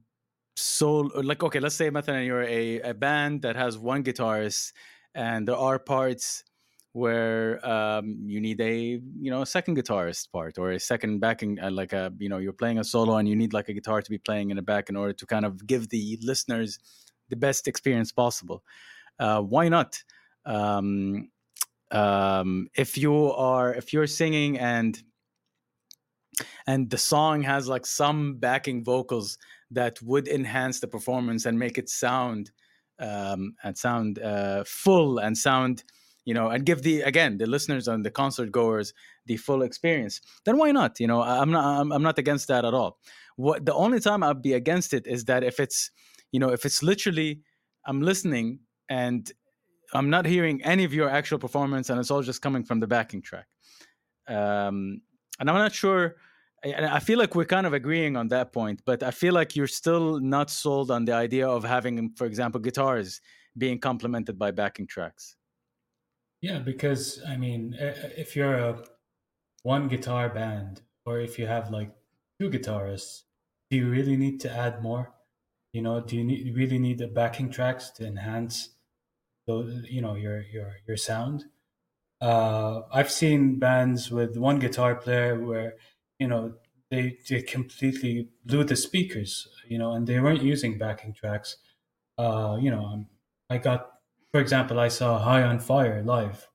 soul, like okay, let's say, Mathan, you're a, a band that has one guitarist and there are parts where um, you need a you know a second guitarist part or a second backing uh, like a you know you're playing a solo and you need like a guitar to be playing in the back in order to kind of give the listeners the best experience possible. Uh, why not? Um, um, if you are if you're singing and and the song has like some backing vocals that would enhance the performance and make it sound um, and sound uh, full and sound you know and give the again the listeners and the concert goers the full experience then why not? You know i'm not i'm, I'm not against that at all. What the only time i'd be against it is that if it's you know if it's literally i'm listening and i'm not hearing any of your actual performance and it's all just coming from the backing track. Um and i'm not sure I feel like we're kind of agreeing on that point, but I feel like you're still not sold on the idea of having, for example, guitars being complemented by backing tracks. Yeah, because I mean, if you're a one guitar band, or if you have like two guitarists, do you really need to add more? You know, do you need, really need the backing tracks to enhance, the you know, your your your sound? Uh, I've seen bands with one guitar player where you know they they completely blew the speakers you know and they weren't using backing tracks. Uh you know um, i got for example i saw high on fire live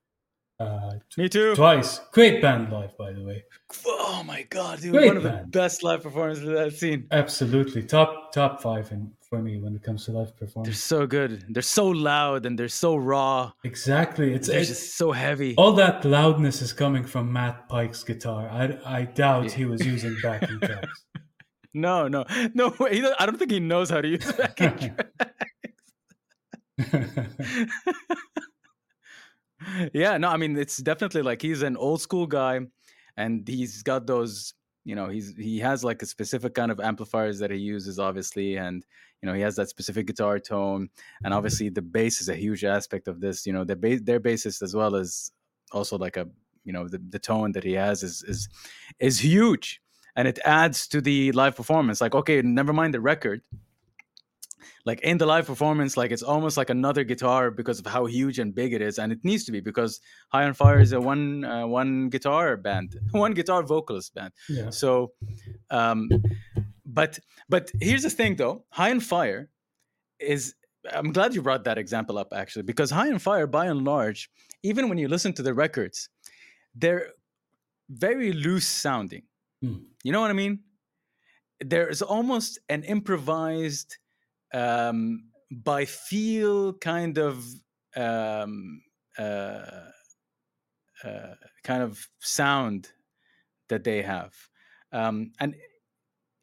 uh me too. twice. Great band live by the way. Oh my god dude great one of band. the best live performances i've seen. Absolutely. Top top five in for me when it comes to live performance. They're so good. They're so loud and they're so raw. Exactly. It's, it's just so heavy. All that loudness is coming from Matt Pike's guitar. I, I doubt yeah. he was using backing tracks. No, no, no. I don't think he knows how to use backing tracks. yeah, no, I mean it's definitely like he's an old school guy, and he's got those. You know, he's he has like a specific kind of amplifiers that he uses, obviously, and you know he has that specific guitar tone and mm-hmm. obviously the bass is a huge aspect of this you know their bass their bassist as well as also like a you know the, the tone that he has is is is huge and it adds to the live performance like okay never mind the record like in the live performance like it's almost like another guitar because of how huge and big it is and it needs to be because high on fire is a one uh, one guitar band one guitar vocalist band yeah. so um but but here's the thing though high on fire is i'm glad you brought that example up actually because high on fire by and large even when you listen to the records they're very loose sounding mm. you know what i mean there's almost an improvised um, by feel kind of um, uh, uh, kind of sound that they have um, and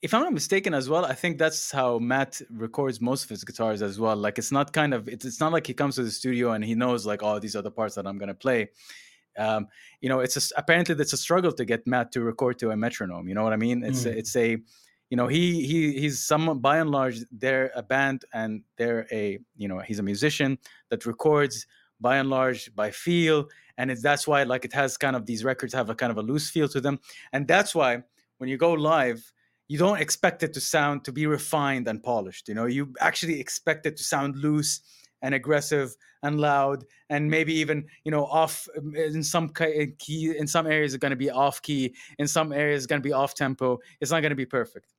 if I'm not mistaken as well, I think that's how Matt records most of his guitars as well. Like it's not kind of it's, it's not like he comes to the studio and he knows like oh these are the parts that I'm gonna play. Um, you know, it's a, apparently it's a struggle to get Matt to record to a metronome. You know what I mean? It's mm. a, it's a you know he he he's some by and large they're a band and they're a you know he's a musician that records by and large by feel. And it's that's why like it has kind of these records have a kind of a loose feel to them. And that's why when you go live you don't expect it to sound to be refined and polished you know? You actually expect it to sound loose and aggressive and loud and maybe even you know off um, in some key in some areas it's going to be off key. In some areas it's going to be off tempo. It's not going to be perfect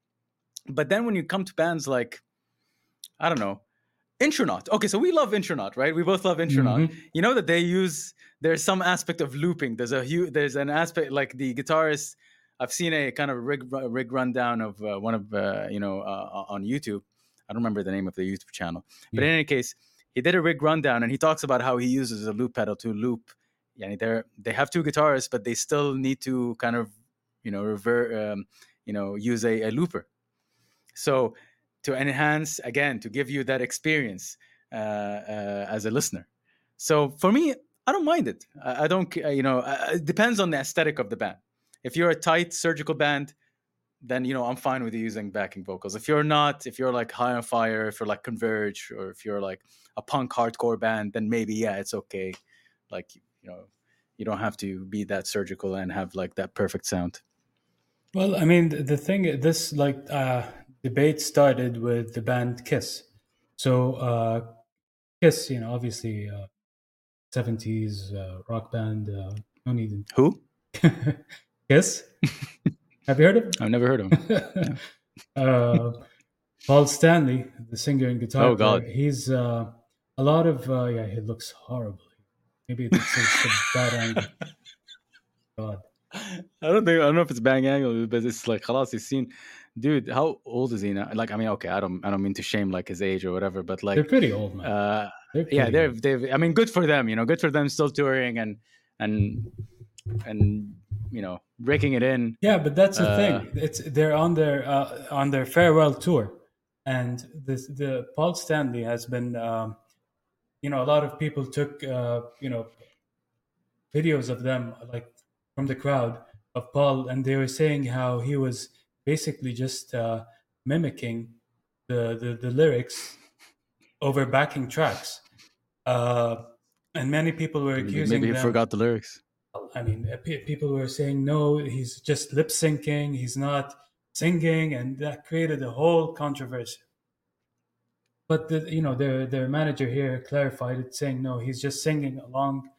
but then when you come to bands like i don't know Intronaut. Okay, so we love Intronaut, right? We both love Intronaut. Mm-hmm. You know that they use there's some aspect of looping. There's a there's an aspect like the guitarist I've seen a kind of rig rig rundown of uh, one of uh, you know uh, on YouTube. I don't remember the name of the YouTube channel, but Yeah. in any case, he did a rig rundown and he talks about how he uses a loop pedal to loop. Yeah, they they have two guitars, but they still need to kind of you know revert, um, you know, use a, a looper. So to enhance again to give you that experience uh, uh, as a listener. So for me, I don't mind it. I, I don't, you know, it depends on the aesthetic of the band. If you're a tight surgical band, then you know I'm fine with using backing vocals. If you're not, if you're like High on Fire, if you're like Converge, or if you're like a punk hardcore band, then maybe yeah, it's okay. Like you know, you don't have to be that surgical and have like that perfect sound. Well, I mean, the, the thing, this like uh, debate started with the band Kiss. So uh, Kiss, you know, obviously uh, 70s uh, rock band. Uh, no need. Who? Kiss. Have you heard of? I've never heard of him. uh, Paul Stanley, the singer and guitar Oh, God. player, he's uh, a lot of uh, yeah. He looks horrible. Maybe it's, it's a bad angle. God. I don't think I don't know if it's bang angle, but it's like خلاص he's seen dude, how old is he now? Like I mean, okay, I don't I don't mean to shame like his age or whatever, but like They're pretty old, man. uh They're yeah, they're they've. I mean good for them, you know, good for them still touring and and and you know, breaking it in. Yeah, but that's the Uh, thing. It's they're on their uh, on their farewell tour, and this the Paul Stanley has been. Um, you know, a lot of people took uh, you know videos of them like from the crowd of Paul, and they were saying how he was basically just uh, mimicking the, the the lyrics over backing tracks, uh, and many people were accusing Maybe he them. forgot the lyrics. I mean, uh, people were saying no, he's just lip syncing, he's not singing, and that created a whole controversy. But the, you know, their their manager here clarified it, saying no, he's just singing along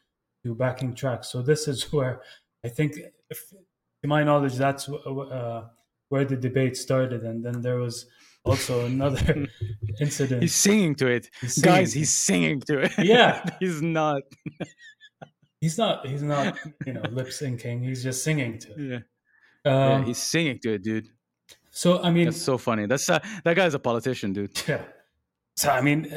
to backing tracks. So this is where I think, if, to my knowledge, that's uh, where the debate started, and then there was also another incident. He's singing to it. He's Guys, he's singing to it. Yeah. he's not. He's not. He's not. You know, lip syncing. He's just singing to it. Yeah. Um, yeah, he's singing to it, dude. so I mean, That's so funny. That's uh, that guy's a politician, dude. Yeah. So I mean,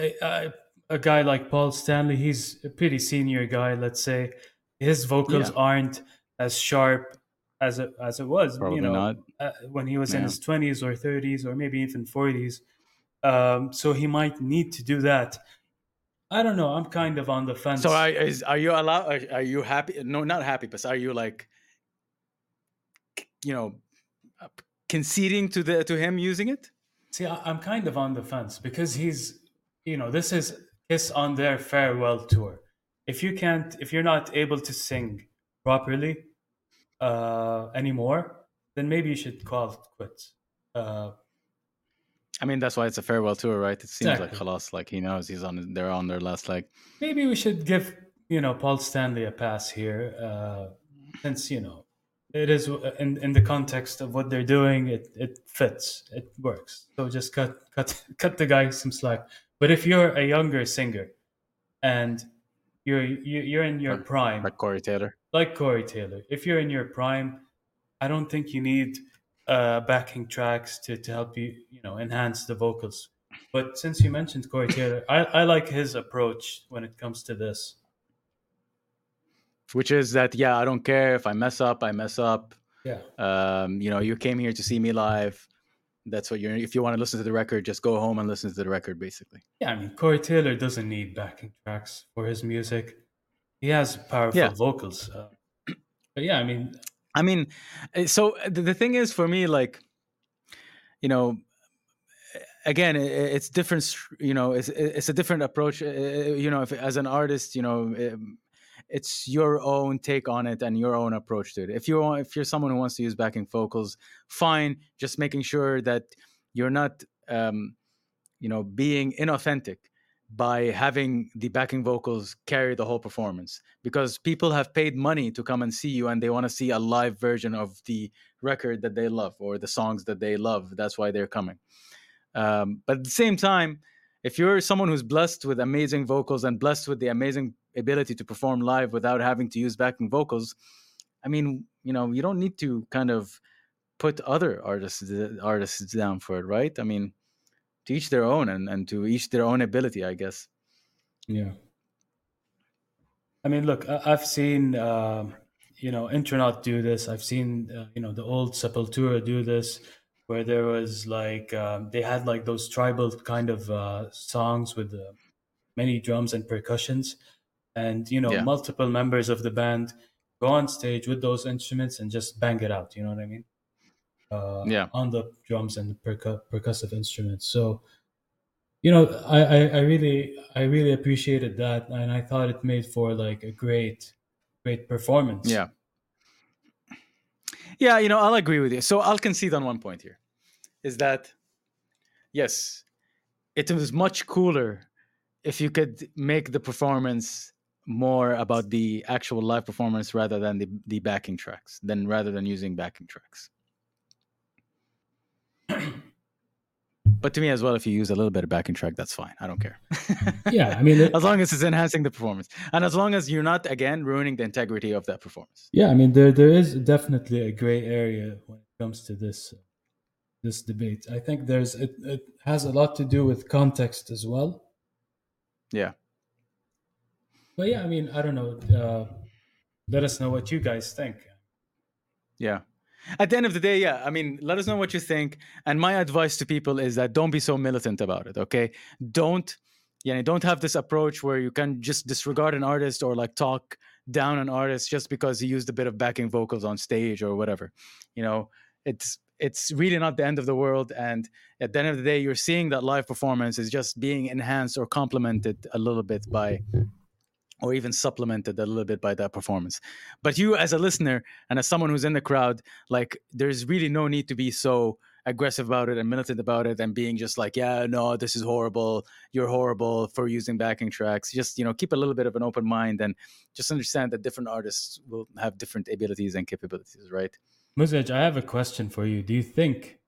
a guy like Paul Stanley, he's a pretty senior guy. Let's say his vocals Yeah. aren't as sharp as it as it was. Probably you know, not. Uh, when he was in his twenties or thirties or maybe even forties. Um, so he might need to do that. I don't know. I'm kind of on the fence. So are, is, are you allowed? Are, are you happy? No, not happy, but are you like, you know, uh, conceding to the to him using it? See, I- I'm kind of on the fence because he's, you know, this is Kiss on their farewell tour. If you can't, if you're not able to sing properly uh, anymore, then maybe you should call it quits. Uh, I mean, that's why it's a farewell tour, right? It seems Exactly. like Khalas, like he knows he's on. They're on their last leg. maybe we should give, you know, Paul Stanley a pass here, uh, since you know it is in in the context of what they're doing. It it fits. It works. So just cut cut cut the guy some slack. But if you're a younger singer, and you're you- you're in your Like- prime, Like Corey Taylor. like Corey Taylor, if you're in your prime, I don't think you need uh, backing tracks to, to help you, you know, enhance the vocals. But since you mentioned Corey Taylor, I, I like his approach when it comes to this. which is that yeah, I don't care if I mess up, I mess up. Yeah. Um, you know, you came here to see me live. That's what you're. If you want to listen to the record, just go home and listen to the record, basically. Yeah, I mean, Corey Taylor doesn't need backing tracks for his music. He has powerful Yeah. vocals. Uh, but yeah, I mean, I mean, uh, so the, the thing is for me, like, you know, again, i- i- it's different. You know, it's it's a different approach. You know, if as an artist, you know, it's your own take on it and your own approach to it. If you're if you're someone who wants to use backing vocals, fine. Just making sure that you're not, um, you know, being inauthentic by having the backing vocals carry the whole performance because people have paid money to come and see you and they want to see a live version of the record that they love or the songs that they love that's why they're coming um, but at the same time if you're someone who's blessed with amazing vocals and blessed with the amazing ability to perform live without having to use backing vocals i mean you know you don't need to kind of put other artists artists down for it, right? I mean, to each their own and, and to each their own ability, I guess. Yeah. I mean, look, I've seen, uh, you know, Intronaut do this. I've seen, uh, you know, the old Sepultura do this, where there was like, um, they had like those tribal kind of uh, songs with uh, many drums and percussions. And, you know, yeah. multiple members of the band go on stage with those instruments and just bang it out. You know what I mean? Uh, yeah. On the drums and the percu- percussive instruments. So, you know, I, I, I really I really appreciated that, and I thought it made for like a great great performance. Yeah. Yeah, you know, I'll agree with you. So I'll concede on one point here, is that yes, it was much cooler if you could make the performance more about the actual live performance rather than the, the backing tracks, than rather than using backing tracks. But to me as well, if you use a little bit of backing track, that's fine. I don't care. yeah, I mean, it, as long as it's enhancing the performance, and as long as you're not again ruining the integrity of that performance. Yeah, I mean, there there is definitely a gray area when it comes to this this debate. I think there's it, it has a lot to do with context as well. Yeah. But yeah, I mean, I don't know. Uh, let us know what you guys think. Yeah at the end of the day, yeah, I mean, let us know what you think. And my advice to people is that don't be so militant about it, okay? Don't, yeah, don't have this approach where you can just disregard an artist or like talk down an artist just because he used a bit of backing vocals on stage or whatever. You know, it's it's really not the end of the world. And at the end of the day, you're seeing that live performance is just being enhanced or complemented a little bit by or even supplemented a little bit by that performance. But you, as a listener and as someone who's in the crowd, like there's really no need to be so aggressive about it and militant about it and being just like, yeah, no, this is horrible. You're horrible for using backing tracks. Just, you know, keep a little bit of an open mind and just understand that different artists will have different abilities and capabilities, right? Muzaj, I have a question for you. Do you think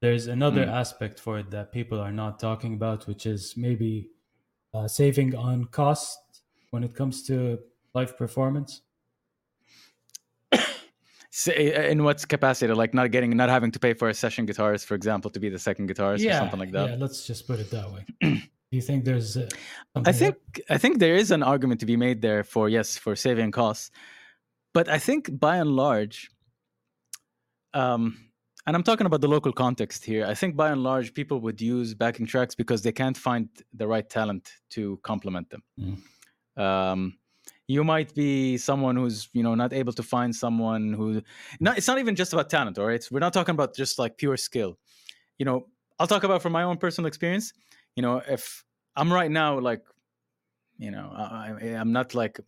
there's another mm. aspect for it that people are not talking about, which is maybe uh, saving on costs when it comes to live performance? in what capacity? Like not getting, not having to pay for a session guitarist, for example, to be the second guitarist yeah, or something like that. Yeah, let's just put it that way. Do you think there's? Uh, I think there? I think there is an argument to be made there for yes for saving costs, but I think by and large, um, and I'm talking about the local context here. I think by and large, people would use backing tracks because they can't find the right talent to complement them. Mm. Um, you might be someone who's you know not able to find someone who not it's not even just about talent all right? We're not talking about just like pure skill. You know i'll talk about from my own personal experience. You know if i'm right now like you know I, i'm not like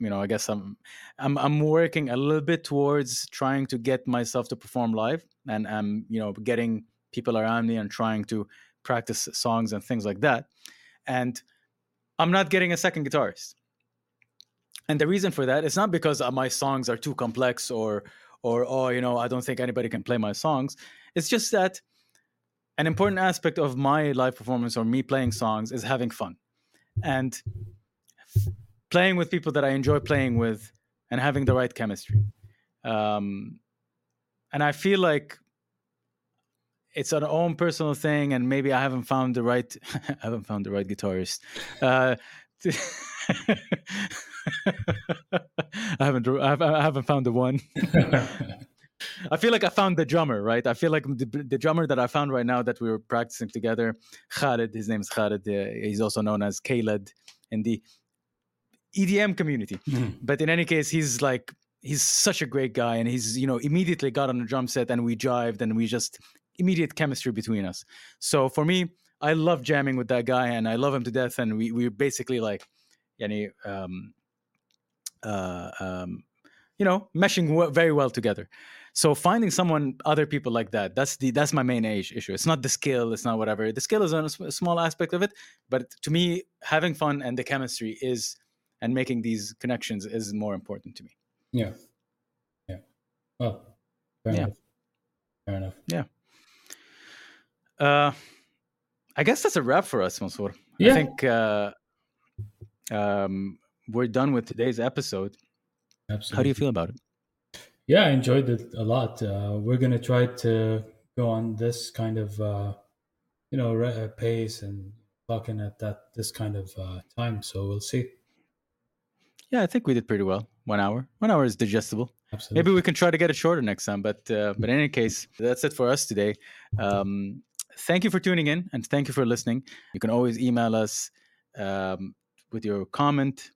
you know i guess i'm i'm i'm working a little bit towards trying to get myself to perform live and i'm you know getting people around me and trying to practice songs and things like that. And I'm not getting a second guitarist. And the reason for that is not because uh, my songs are too complex or or oh you know I don't think anybody can play my songs. It's just that an important aspect of my live performance or me playing songs is having fun and playing with people that I enjoy playing with and having the right chemistry. Um, and I feel like it's an own personal thing, and maybe I haven't found the right I haven't found the right guitarist. Uh, I haven't I haven't found the one. I feel like I found the drummer, right? I feel like the, the, drummer that I found right now that we were practicing together, Khalid, his name is Khalid. Uh, he's also known as Khaled in the EDM community. Mm-hmm. But in any case, he's like he's such a great guy, and he's you know immediately got on the drum set and we jived and we just immediate chemistry between us. So for me, I love jamming with that guy, and I love him to death. And we we're basically like, yani, um, uh, um, you know, meshing very well together. So finding someone, other people like that, that's the that's my main age issue. It's not the skill, it's not whatever. The skill is a small aspect of it, but to me, having fun and the chemistry is, and making these connections is more important to me. Yeah, yeah. Well, fair yeah. enough. Fair enough. Yeah. Uh, I guess that's a wrap for us, Mansoor. Yeah. I think uh, um, we're done with today's episode. Absolutely. How do you feel about it? Yeah, I enjoyed it a lot. Uh, we're gonna try to go on this kind of uh, you know re- uh, pace and talking at that this kind of uh, time. So we'll see. Yeah, I think we did pretty well. One hour. One hour is digestible. Absolutely. Maybe we can try to get it shorter next time. But uh, but in any case, that's it for us today. Um, thank you for tuning in and thank you for listening. You can always email us um, with your comment,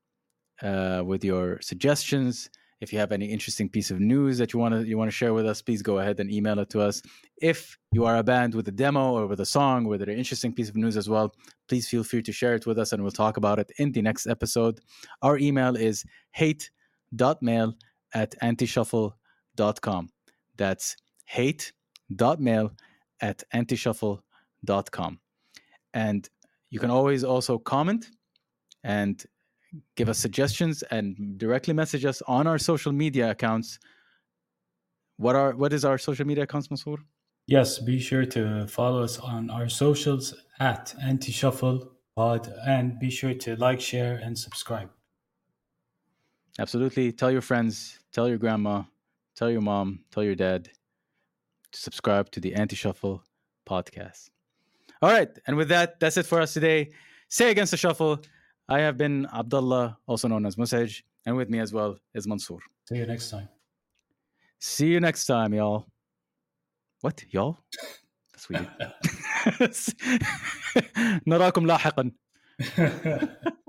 uh, with your suggestions. If you have any interesting piece of news that you want to you want to share with us, please go ahead and email it to us. If you are a band with a demo or with a song with an interesting piece of news as well, please feel free to share it with us and we'll talk about it in the next episode. Our email is hate.mail at antishuffle.com. That's hate.mail at antishuffle.com. And you can always also comment and give us suggestions and directly message us on our social media accounts. What are what is our social media accounts, Mansoor? Yes, be sure to follow us on our socials at Anti Shuffle Pod and be sure to like, share, and subscribe. Absolutely. Tell your friends, tell your grandma, tell your mom, tell your dad to subscribe to the Anti Shuffle podcast. All right. And with that, that's it for us today. Say against the shuffle. I have been Abdullah, also known as Musaj, and with me as well is Mansour. See you next time. See you next time, y'all. What, y'all? That's weird. نراكم لاحقا